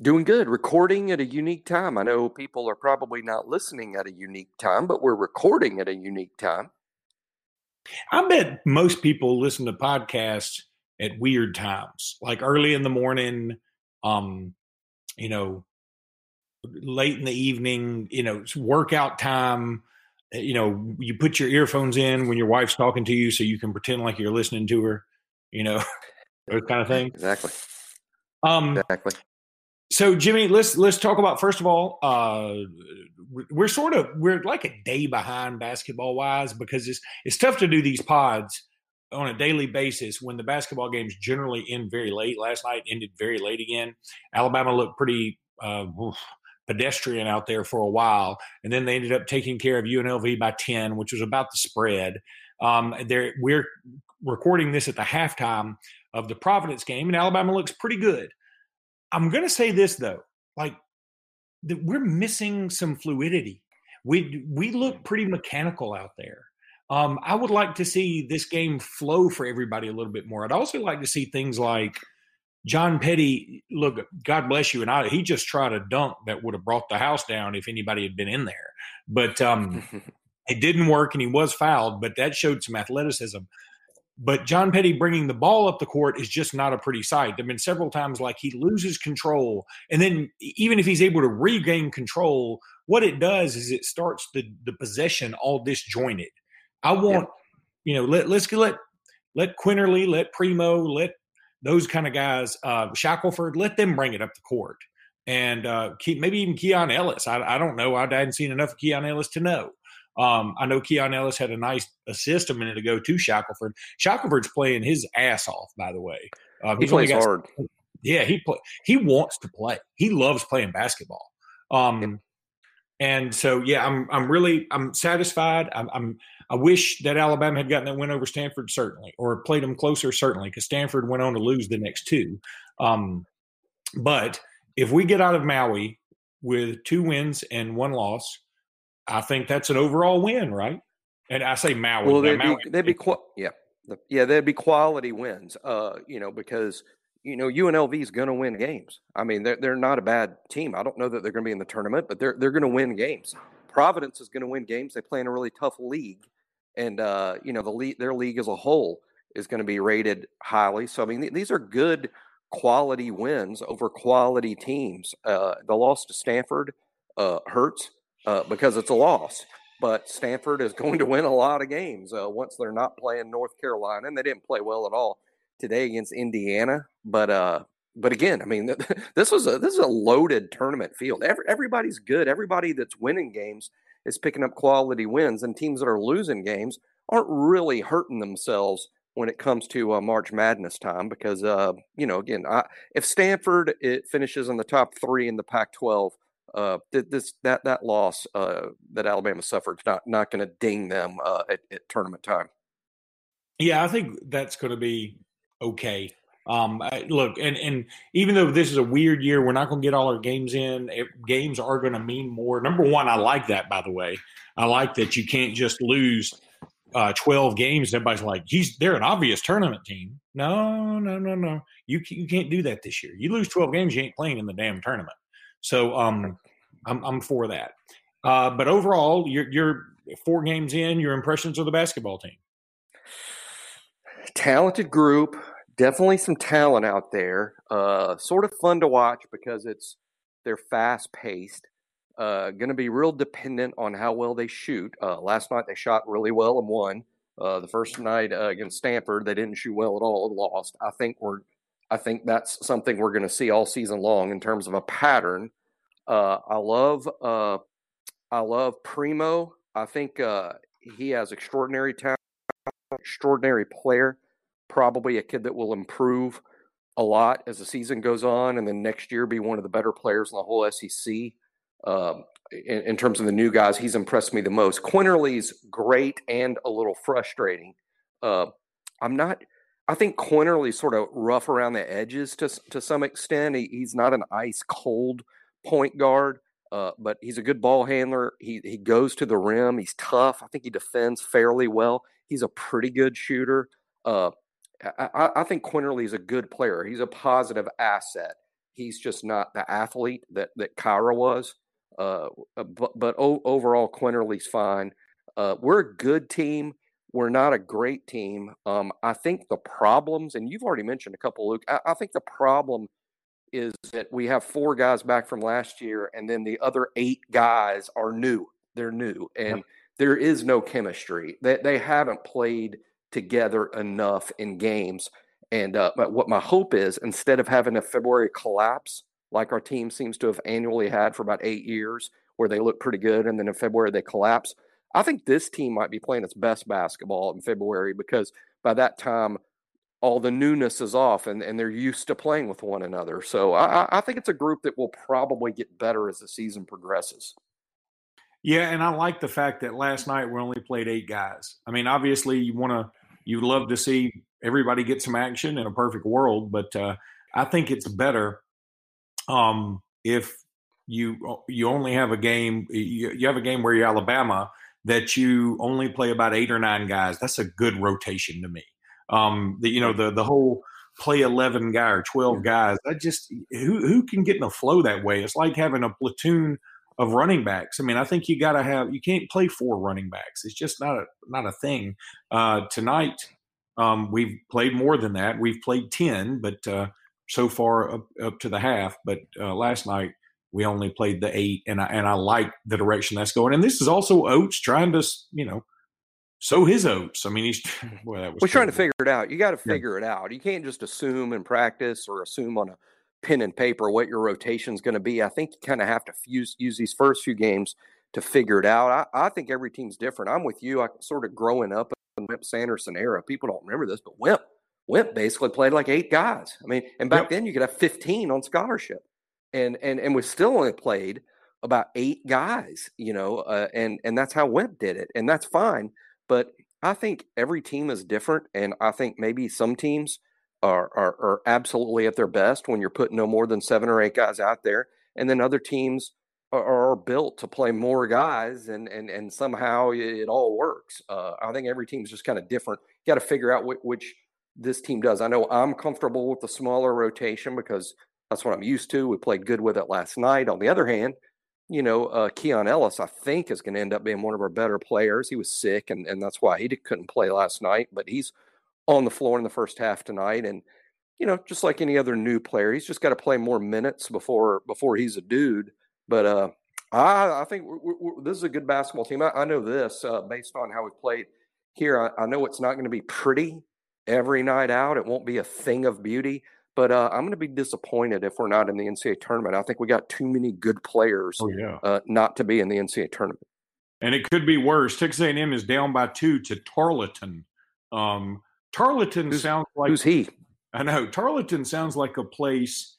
Doing good. Recording at a unique time. I know people are probably not listening at a unique time, but we're recording at a unique time. I bet most people listen to podcasts at weird times, like early in the morning, um, you know, late in the evening, you know, it's workout time Eh, you know, you put your earphones in when your wife's talking to you so you can pretend like you're listening to her, you know, those kind of things. Exactly. Um, exactly. So Jimmy, let's let's talk about first of all, uh, we're sort of we're like a day behind basketball wise because it's it's tough to do these pods on a daily basis when the basketball games generally end very late. Last night ended very late again. Alabama looked pretty uh, pedestrian out there for a while, and then they ended up taking care of UNLV by ten, which was about the spread. Um, we're recording this at the halftime of the Providence game, and Alabama looks pretty good. I'm going to say this though, like that we're missing some fluidity. We we look pretty mechanical out there. Um, I would like to see this game flow for everybody a little bit more. I'd also like to see things like John Petty, look, God bless you, and I, he just tried a dunk that would have brought the house down if anybody had been in there, but um, it didn't work, and he was fouled. But that showed some athleticism. But John Petty bringing the ball up the court is just not a pretty sight. There've been several times like he loses control, and then even if he's able to regain control, what it does is it starts the the possession all disjointed. I want, you know, let let's let let Quinerly, let Primo, let those kind of guys, uh, Shackelford, let them bring it up the court. And uh, keep, maybe even Keon Ellis. I, I don't know. I hadn't seen enough of Keon Ellis to know. Um, I know Keon Ellis had a nice assist a minute ago to Shackelford. Shackelford's playing his ass off, by the way. Um, he plays got, hard. Yeah, he play, he wants to play. He loves playing basketball. Um, and so, yeah, I'm I'm really I'm satisfied. I'm, I'm I wish that Alabama had gotten that win over Stanford, certainly, or played them closer, certainly, because Stanford went on to lose the next two. Um, but if we get out of Maui with two wins and one loss, I think that's an overall win, right? And I say Maui. Well, they'd Maui, be, they'd be yeah, yeah, they'd be quality wins. Uh, you know, because you know UNLV is going to win games. I mean, they're they're not a bad team. I don't know that they're going to be in the tournament, but they're they're going to win games. Providence is going to win games. They play in a really tough league and uh, you know the league, their league as a whole is going to be rated highly. So I mean, th- these are good quality wins over quality teams. Uh, the loss to Stanford uh, hurts uh, because it's a loss, but Stanford is going to win a lot of games uh, once they're not playing North Carolina, and they didn't play well at all today against Indiana. But uh, but again, I mean, this was a this is a loaded tournament field. Every, everybody's good. Everybody that's winning games is picking up quality wins, and teams that are losing games aren't really hurting themselves when it comes to uh, March Madness time because, uh, you know, again, I, if Stanford it finishes in the top three in the Pac-12, uh, this that that loss uh, that Alabama suffered is not not going to ding them uh, at, at tournament time. Yeah, I think that's going to be okay. Um, look, and and even though this is a weird year, we're not going to get all our games in. It, games are going to mean more. Number one, I like that. By the way, I like that you can't just lose uh, twelve games. Everybody's like, "He's they're an obvious tournament team." No, no, no, no. You you can't do that this year. You lose twelve games, you ain't playing in the damn tournament. So, um, I'm I'm for that. Uh, but overall, you're you're four games in. Your impressions of the basketball team? Talented group definitely some talent out there. Uh, sort of fun to watch because it's they're fast paced. Uh, going to be real dependent on how well they shoot. Uh, last night they shot really well and won. Uh, the first night uh, against Stanford they didn't shoot well at all and lost. I think we're I think that's something we're going to see all season long in terms of a pattern. Uh, I love I love Primo. I think he has extraordinary talent, extraordinary player probably a kid that will improve a lot as the season goes on, and then next year be one of the better players in the whole SEC. Um, in, in, terms of the new guys, he's impressed me the most. Quinerly's great and a little frustrating. Uh, I'm not. I think Quinerly's sort of rough around the edges to to some extent. He, he's not an ice cold point guard, uh, but he's a good ball handler. He he goes to the rim. He's tough. I think he defends fairly well. He's a pretty good shooter. Uh, I, I think Quinerly is a good player. He's a positive asset. He's just not the athlete that that Kira was. Uh, uh but but overall, Quinerly's fine. Uh, we're a good team. We're not a great team. Um, I think the problems, and you've already mentioned a couple, Luke. I, I think the problem is that we have four guys back from last year, and then the other eight guys are new. They're new, and yep. there is no chemistry. They they haven't played together enough in games. And uh, what my hope is, instead of having a February collapse like our team seems to have annually had for about eight years, where they look pretty good, and then in February they collapse. I think this team might be playing its best basketball in February because by that time all the newness is off and, and they're used to playing with one another. So I, I think it's a group that will probably get better as the season progresses. Yeah, and I like the fact that last night we only played eight guys. I mean, obviously you want to you'd love to see everybody get some action in a perfect world, but uh, I think it's better um, if you you only have a game you, you have a game where you're Alabama that you only play about eight or nine guys. That's a good rotation to me. Um, the, you know the the whole play 11 guy or 12 guys I just who who can get in a flow that way it's like having a platoon of running backs. I mean, I think you got to have you can't play four running backs. It's just not a not a thing. Uh, tonight, um, we've played more than that. We've played ten, but uh, so far up, up to the half. But uh, last night we only played the eight, and I and I like the direction that's going. And this is also Oats trying to you know sow his oats. I mean, he's well, that was we're trying to figure it out. You got to figure yeah. it out. You can't just assume in practice or assume on a pen and paper what your rotation is going to be. I think you kind of have to use use these first few games to figure it out. I, I think every team's different. I'm with you. I sort of growing up in the Wimp Sanderson era. People don't remember this, but Wimp Wimp basically played like eight guys. I mean, and back yep. then you could have 15 on scholarship, and and and we still only played about eight guys. You know, uh, and and that's how Wimp did it, and that's fine. But I think every team is different, and I think maybe some teams are, are, are absolutely at their best when you're putting no more than seven or eight guys out there, and then other teams are, are built to play more guys, and and and somehow it, all works. Uh, I think every team's just kind of different. You got to figure out which, which this team does. I know I'm comfortable with the smaller rotation because that's what I'm used to. We played good with it last night. On the other hand, you know, uh, Keon Ellis, I think, is going to end up being one of our better players. He was sick, and, and that's why he couldn't play last night. But he's on the floor in the first half tonight. And, you know, just like any other new player, he's just got to play more minutes before before he's a dude. But uh, I, I think we're, we're, this is a good basketball team. I, I know this uh, based on how we played here. I, I know it's not going to be pretty every night out. It won't be a thing of beauty. But uh, I'm going to be disappointed if we're not in the NCAA tournament. I think we got too many good players oh, yeah. uh, not to be in the NCAA tournament. And it could be worse. Texas A&M is down by two to Tarleton. Um, Tarleton who's, sounds like who's he? I know Tarleton sounds like a place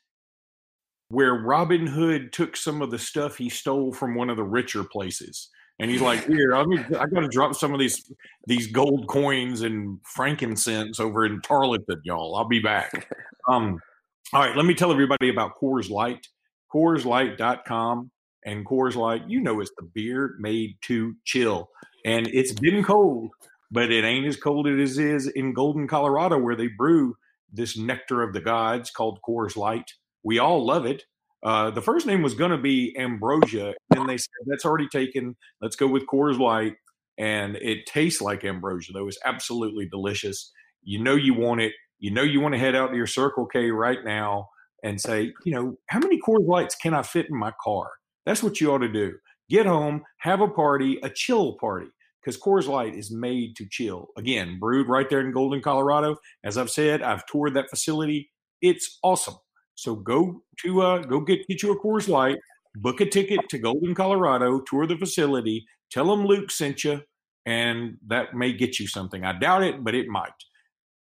where Robin Hood took some of the stuff he stole from one of the richer places, and he's like, "Here, I mean, I got to drop some of these these gold coins and frankincense over in Tarleton, y'all. I'll be back." Um, all right, let me tell everybody about Coors Light. CoorsLight.com and Coors Light, you know, it's the beer made to chill, and it's been cold but it ain't as cold as it is in Golden, Colorado, where they brew this nectar of the gods called Coors Light. We all love it. Uh, the first name was going to be Ambrosia. and they said, that's already taken. Let's go with Coors Light. And it tastes like Ambrosia, though. It's absolutely delicious. You know you want it. You know you want to head out to your Circle K right now and say, you know, how many Coors Lights can I fit in my car? That's what you ought to do. Get home, have a party, a chill party because Coors Light is made to chill. Again, brewed right there in Golden, Colorado. As I've said, I've toured that facility. It's awesome. So go to uh, go get get you a Coors Light, book a ticket to Golden, Colorado, tour the facility, tell them Luke sent you, and that may get you something. I doubt it, but it might.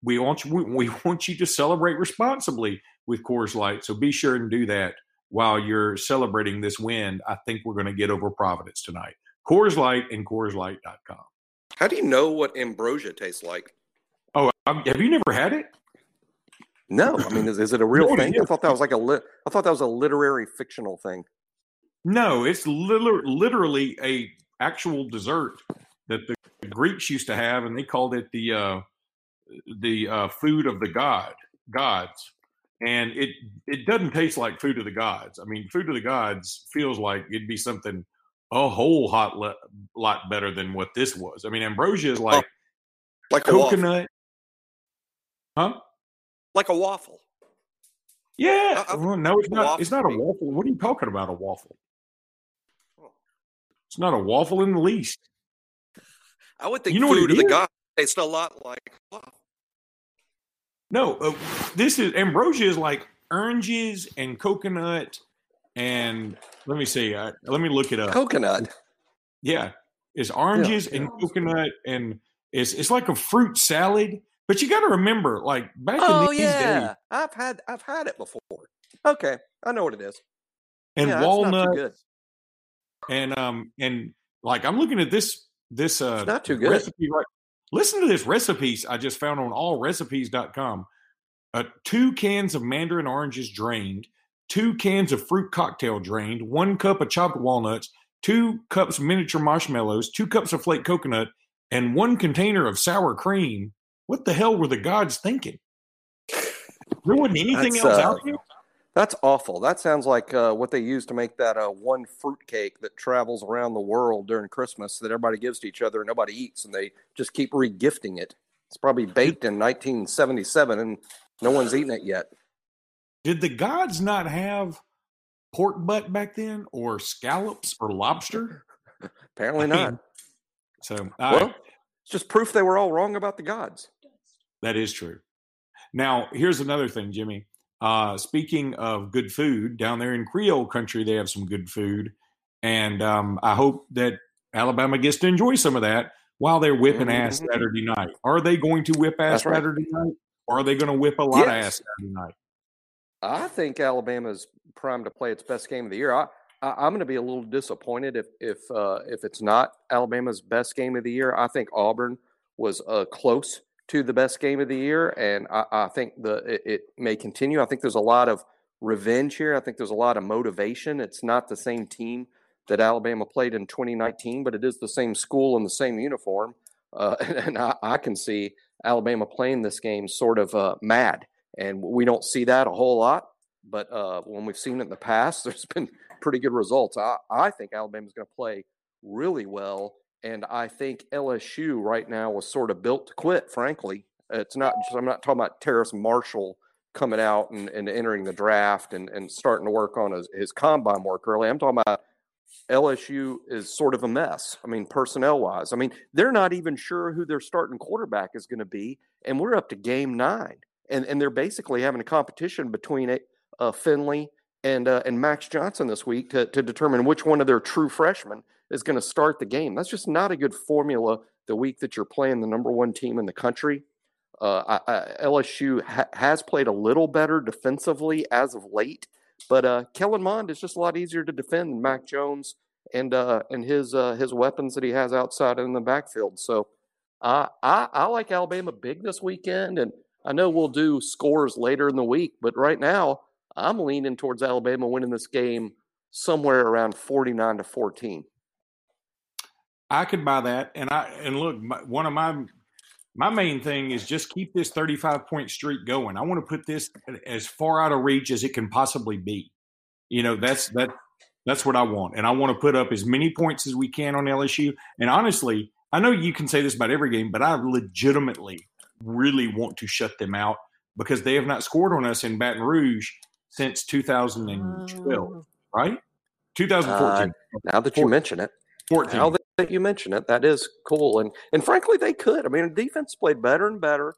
We want you we, we want you to celebrate responsibly with Coors Light, so be sure and do that while you're celebrating this win, I think we're going to get over Providence tonight. Coors Light and CoorsLight.com. How do you know what ambrosia tastes like? Oh, um, have you never had it? No, I mean, is, is it a real No, thing? I thought that was like a lit. I thought that was a literary fictional thing. No, it's liter- literally a actual dessert that the Greeks used to have, and they called it the uh, the uh, food of the god gods. And it it doesn't taste like food of the gods. I mean, food of the gods feels like it'd be something a whole hot le- lot better than what this was. I mean, ambrosia is like Like coconut, huh? Like a waffle. Yeah. I- I- well, no, it's not. It's not a waffle. waffle. What are you talking about? A waffle? Oh. It's not a waffle in the least. I would think You know what food it of the is? gods tastes a lot like waffle. No, uh, this is ambrosia is like oranges and coconut and let me see. Uh, let me look it up. Coconut. Yeah, it's oranges and coconut and it's it's like a fruit salad. But you got to remember, like back Oh in these yeah, days, I've had I've had it before. Okay, I know what it is. and yeah, walnut and um and like I'm looking at this this uh It's not too good. recipe right. Listen to this recipes I just found on allrecipes.com. Uh, two cans of mandarin oranges drained, two cans of fruit cocktail drained, one cup of chopped walnuts, two cups miniature marshmallows, two cups of flake coconut, and one container of sour cream. What the hell were the gods thinking? There wasn't anything That's, else uh, out here. That's awful. That sounds like uh, what they use to make that uh, one fruit cake that travels around the world during Christmas that everybody gives to each other and nobody eats, and they just keep regifting it. It's probably baked in 1977 and no one's eaten it yet. Did the gods not have pork butt back then, or scallops, or lobster? Apparently I not. mean, So, all well, it's just proof they were all wrong about the gods. That is true. Now, here's another thing, Jimmy. Uh, speaking of good food, down there in Creole country, they have some good food, and um, I hope that Alabama gets to enjoy some of that while they're whipping ass Mhm. Saturday night. Are they going to whip ass right. Saturday night, or are they going to whip a lot of ass Saturday night? I think Alabama's primed to play its best game of the year. I, I I'm going to be a little disappointed if if uh, if it's not Alabama's best game of the year. I think Auburn was uh, close to the best game of the year, and I, I think the it, it may continue. I think there's a lot of revenge here. I think there's a lot of motivation. It's not the same team that Alabama played in 2019, but it is the same school and the same uniform. Uh, and I, I can see Alabama playing this game sort of uh, mad and we don't see that a whole lot. But uh, when we've seen it in the past, there's been pretty good results. I, I think Alabama's going to play really well, and I think LSU right now was sort of built to quit. Frankly, it's not. Just, I'm not talking about Terrace Marshall coming out and, and entering the draft and, and starting to work on his, his combine work early. I'm talking about LSU is sort of a mess. I mean, personnel wise. I mean, they're not even sure who their starting quarterback is going to be, and we're up to game nine and and they're basically having a competition between uh, Finley and uh, and Max Johnson this week to to determine which one of their true freshmen is going to start the game. That's just not a good formula the week that you're playing the number one team in the country. Uh, I, I, LSU ha- has played a little better defensively as of late, but uh, Kellen Mond is just a lot easier to defend than Mac Jones and uh, and his uh, his weapons that he has outside in the backfield. So I I like Alabama big this weekend, and I know we'll do scores later in the week, but right now I'm leaning towards Alabama winning this game somewhere around 49 to 14. I could buy that, and I and look, my, one of my my main thing is just keep this 35 point streak going. I want to put this as far out of reach as it can possibly be. You know, that's that that's what I want, and I want to put up as many points as we can on LSU. And honestly, I know you can say this about every game, but I legitimately really want to shut them out because they have not scored on us in Baton Rouge since 2012, right? 2014. Uh, now that you mention it, 14. now that you mention it, that is cool. And and frankly, they could. I mean, defense played better and better.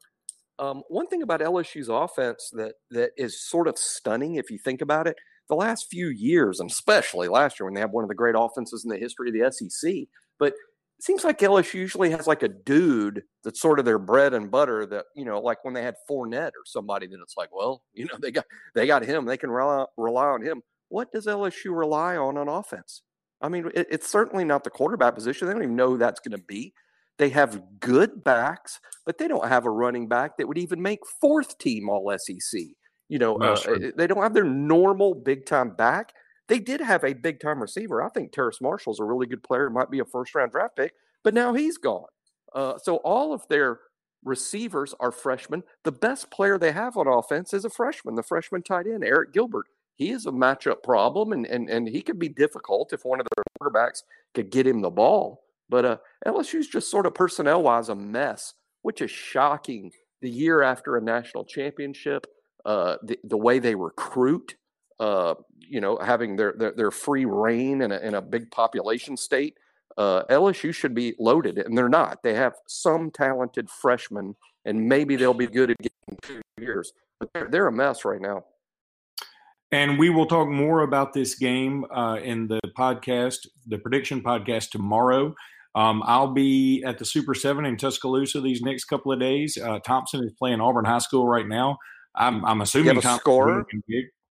Um, one thing about LSU's offense that that is sort of stunning, if you think about it, the last few years, and especially last year when they have one of the great offenses in the history of the SEC, but it seems like LSU usually has like a dude that's sort of their bread and butter. That you know, like when they had Fournette or somebody, that it's like, well, you know, they got they got him, they can rely, rely on him. what does LSU rely on on offense? I mean, it, it's certainly not the quarterback position. They don't even know who that's going to be. They have good backs, but they don't have a running back that would even make fourth team All SEC. You know, uh, they don't have their normal big time back. They did have a big time receiver. I think Terrace Marshall's a really good player, might be a first round draft pick, but now he's gone. Uh, so all of their receivers are freshmen. The best player they have on offense is a freshman, the freshman tight end, Arik Gilbert. He is a matchup problem, and, and, and he could be difficult if one of their quarterbacks could get him the ball. But uh, LSU's just sort of personnel wise a mess, which is shocking. The year after a national championship, uh, the, the way they recruit, uh, you know, having their, their, their free reign in a, in a big population state, uh, LSU should be loaded, and they're not. They have some talented freshmen, and maybe they'll be good again in two years, but they're, they're a mess right now. And we will talk more about this game uh, in the podcast, the prediction podcast tomorrow. Um, I'll be at the Super Seven in Tuscaloosa these next couple of days. Uh, Thompson is playing Auburn High School right now. I'm, I'm assuming Thompson. Score?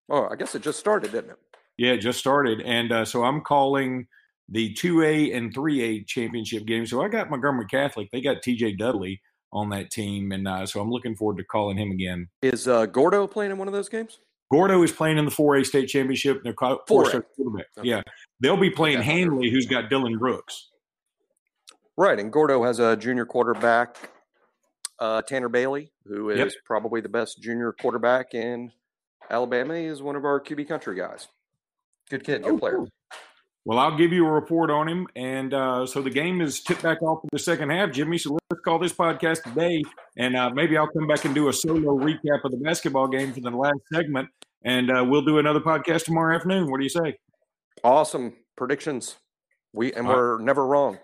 Oh, I guess it just started, didn't it? Yeah, it just started, and uh, so I'm calling the 2A and 3A championship game. So I got Montgomery Catholic. They got TJ Dudley on that team, and uh, so I'm looking forward to calling him again. Is uh, Gordo playing in one of those games? Gordo is playing in the 4A state championship. They're called four quarterback. Okay. Yeah, they'll be playing okay. Handley, who's got Dylan Brooks. Right, and Gordo has a junior quarterback, uh, Tanner Bailey, who is yep. probably the best junior quarterback in Alabama. He is one of our QB country guys. Good kid, good oh, player. Cool. Well, I'll give you a report on him. And uh, so the game is tipped back off in the second half, Jimmy. So let's call this podcast today. And uh, maybe I'll come back and do a solo recap of the basketball game for the last segment. And uh, we'll do another podcast tomorrow afternoon. What do you say? Awesome predictions. We and we're never wrong.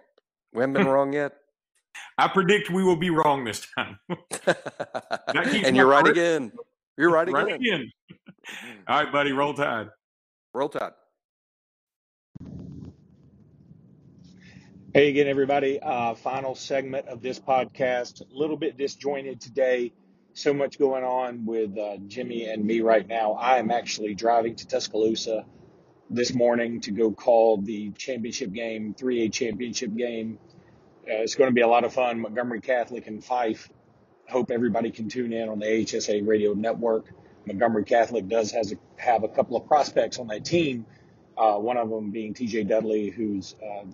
We haven't been wrong yet. I predict we will be wrong this time. and you're right again. You're right, right again. again. All right, buddy. Roll Tide. Roll Tide. Hey again, everybody. Uh, final segment of this podcast. A little bit disjointed today. So much going on with uh, Jimmy and me right now. I am actually driving to Tuscaloosa this morning to go call the championship game, 3A championship game. Uh, it's going to be a lot of fun. Montgomery Catholic and Fyffe. Hope everybody can tune in on the HSA radio network. Montgomery Catholic does has a, have a couple of prospects on that team. Uh, one of them being TJ Dudley, who's uh,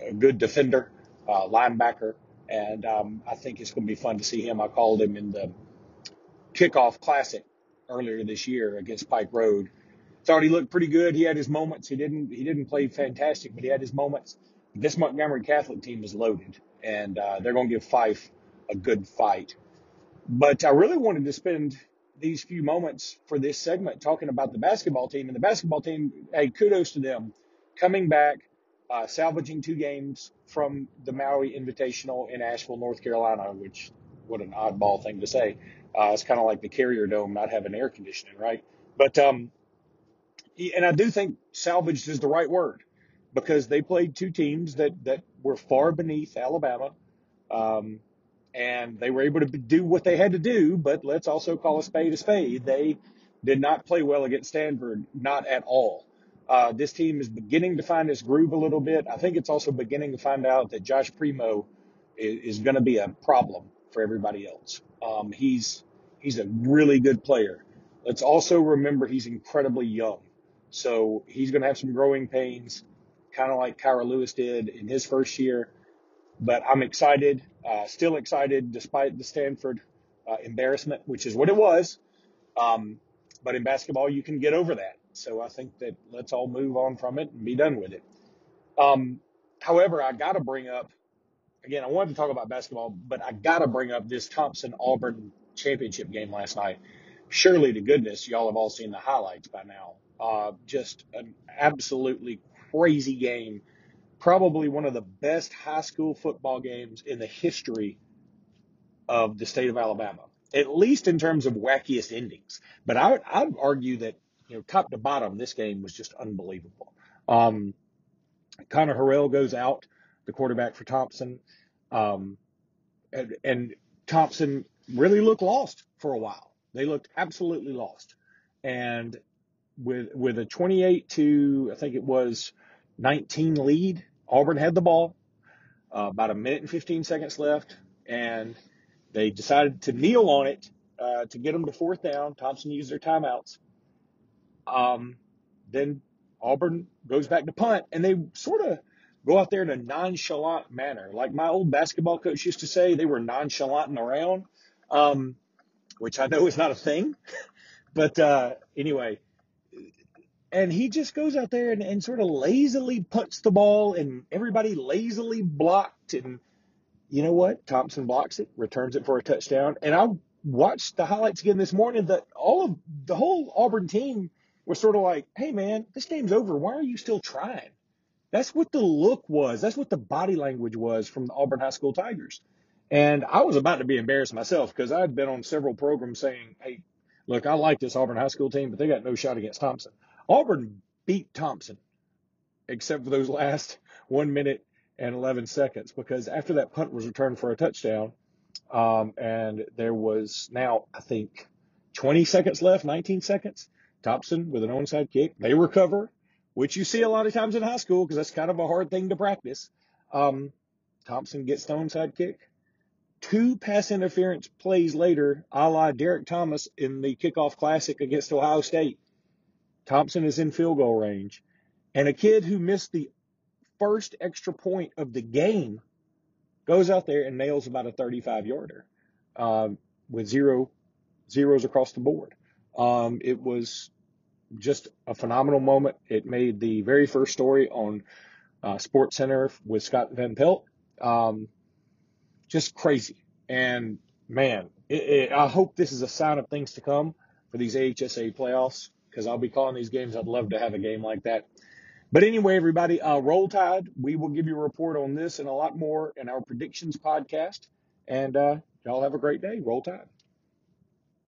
a good defender, uh, linebacker, and um, I think it's going to be fun to see him. I called him in the kickoff classic earlier this year against Pike Road. Thought he looked pretty good. He had his moments. He didn't he didn't play fantastic, but he had his moments. This Montgomery Catholic team is loaded, and uh, they're going to give Fyffe a good fight. But I really wanted to spend these few moments for this segment talking about the basketball team. And the basketball team, hey, kudos to them coming back uh, salvaging two games from the Maui Invitational in Asheville, North Carolina, which what an oddball thing to say. Uh, it's kind of like the Carrier Dome not having air conditioning, right? But um, and I do think salvaged is the right word because they played two teams that that were far beneath Alabama, um, and they were able to do what they had to do. But let's also call a spade a spade. They did not play well against Stanford, not at all. Uh, this team is beginning to find its groove a little bit. I think it's also beginning to find out that Josh Primo is, is going to be a problem for everybody else. Um, he's he's a really good player. Let's also remember he's incredibly young, so he's going to have some growing pains, kind of like Kira Lewis did in his first year. But I'm excited, uh, still excited despite the Stanford uh, embarrassment, which is what it was. Um, but in basketball, you can get over that. So I think that let's all move on from it and be done with it. Um, however, I got to bring up again. I wanted to talk about basketball, but I got to bring up this Thompson Auburn championship game last night. Surely to goodness, y'all have all seen the highlights by now. Uh, just an absolutely crazy game. Probably one of the best high school football games in the history of the state of Alabama, at least in terms of wackiest endings. But I would, I would argue that you know, top to bottom, this game was just unbelievable. Um, Connor Harrell goes out, the quarterback for Thompson, um, and, and Thompson really looked lost for a while. They looked absolutely lost, and with with a 28 to I think it was 19 lead. Auburn had the ball, uh, about a minute and 15 seconds left, and they decided to kneel on it uh, to get them to fourth down. Thompson used their timeouts. Um, then Auburn goes back to punt, and they sort of go out there in a nonchalant manner. Like my old basketball coach used to say, they were nonchalanting around, um, which I know is not a thing. but uh, anyway, and he just goes out there and, and sort of lazily punts the ball, and everybody lazily blocked. And you know what? Thompson blocks it, returns it for a touchdown. And I watched the highlights again this morning that all of the whole Auburn team was sort of like, hey, man, this game's over. Why are you still trying? That's what the look was. That's what the body language was from the Auburn High School Tigers. And I was about to be embarrassed myself because I'd been on several programs saying, hey, look, I like this Auburn High School team, but they got no shot against Thompson. Auburn beat Thompson, except for those last one minute and 11 seconds, because after that punt was returned for a touchdown, um, and there was now, I think, 20 seconds left, 19 seconds. Thompson with an onside kick. They recover, which you see a lot of times in high school because that's kind of a hard thing to practice. Um, Thompson gets the onside kick. Two pass interference plays later, a la Derek Thomas in the kickoff classic against Ohio State. Thompson is in field goal range. And a kid who missed the first extra point of the game goes out there and nails about a 35 yarder um, with zero zeros across the board. Um, it was just a phenomenal moment. It made the very first story on uh, SportsCenter with Scott Van Pelt. Um, just crazy. And man, it, it, I hope this is a sign of things to come for these AHSA playoffs because I'll be calling these games. I'd love to have a game like that. But anyway, everybody, uh, roll tide. We will give you a report on this and a lot more in our predictions podcast. And uh, y'all have a great day. Roll tide.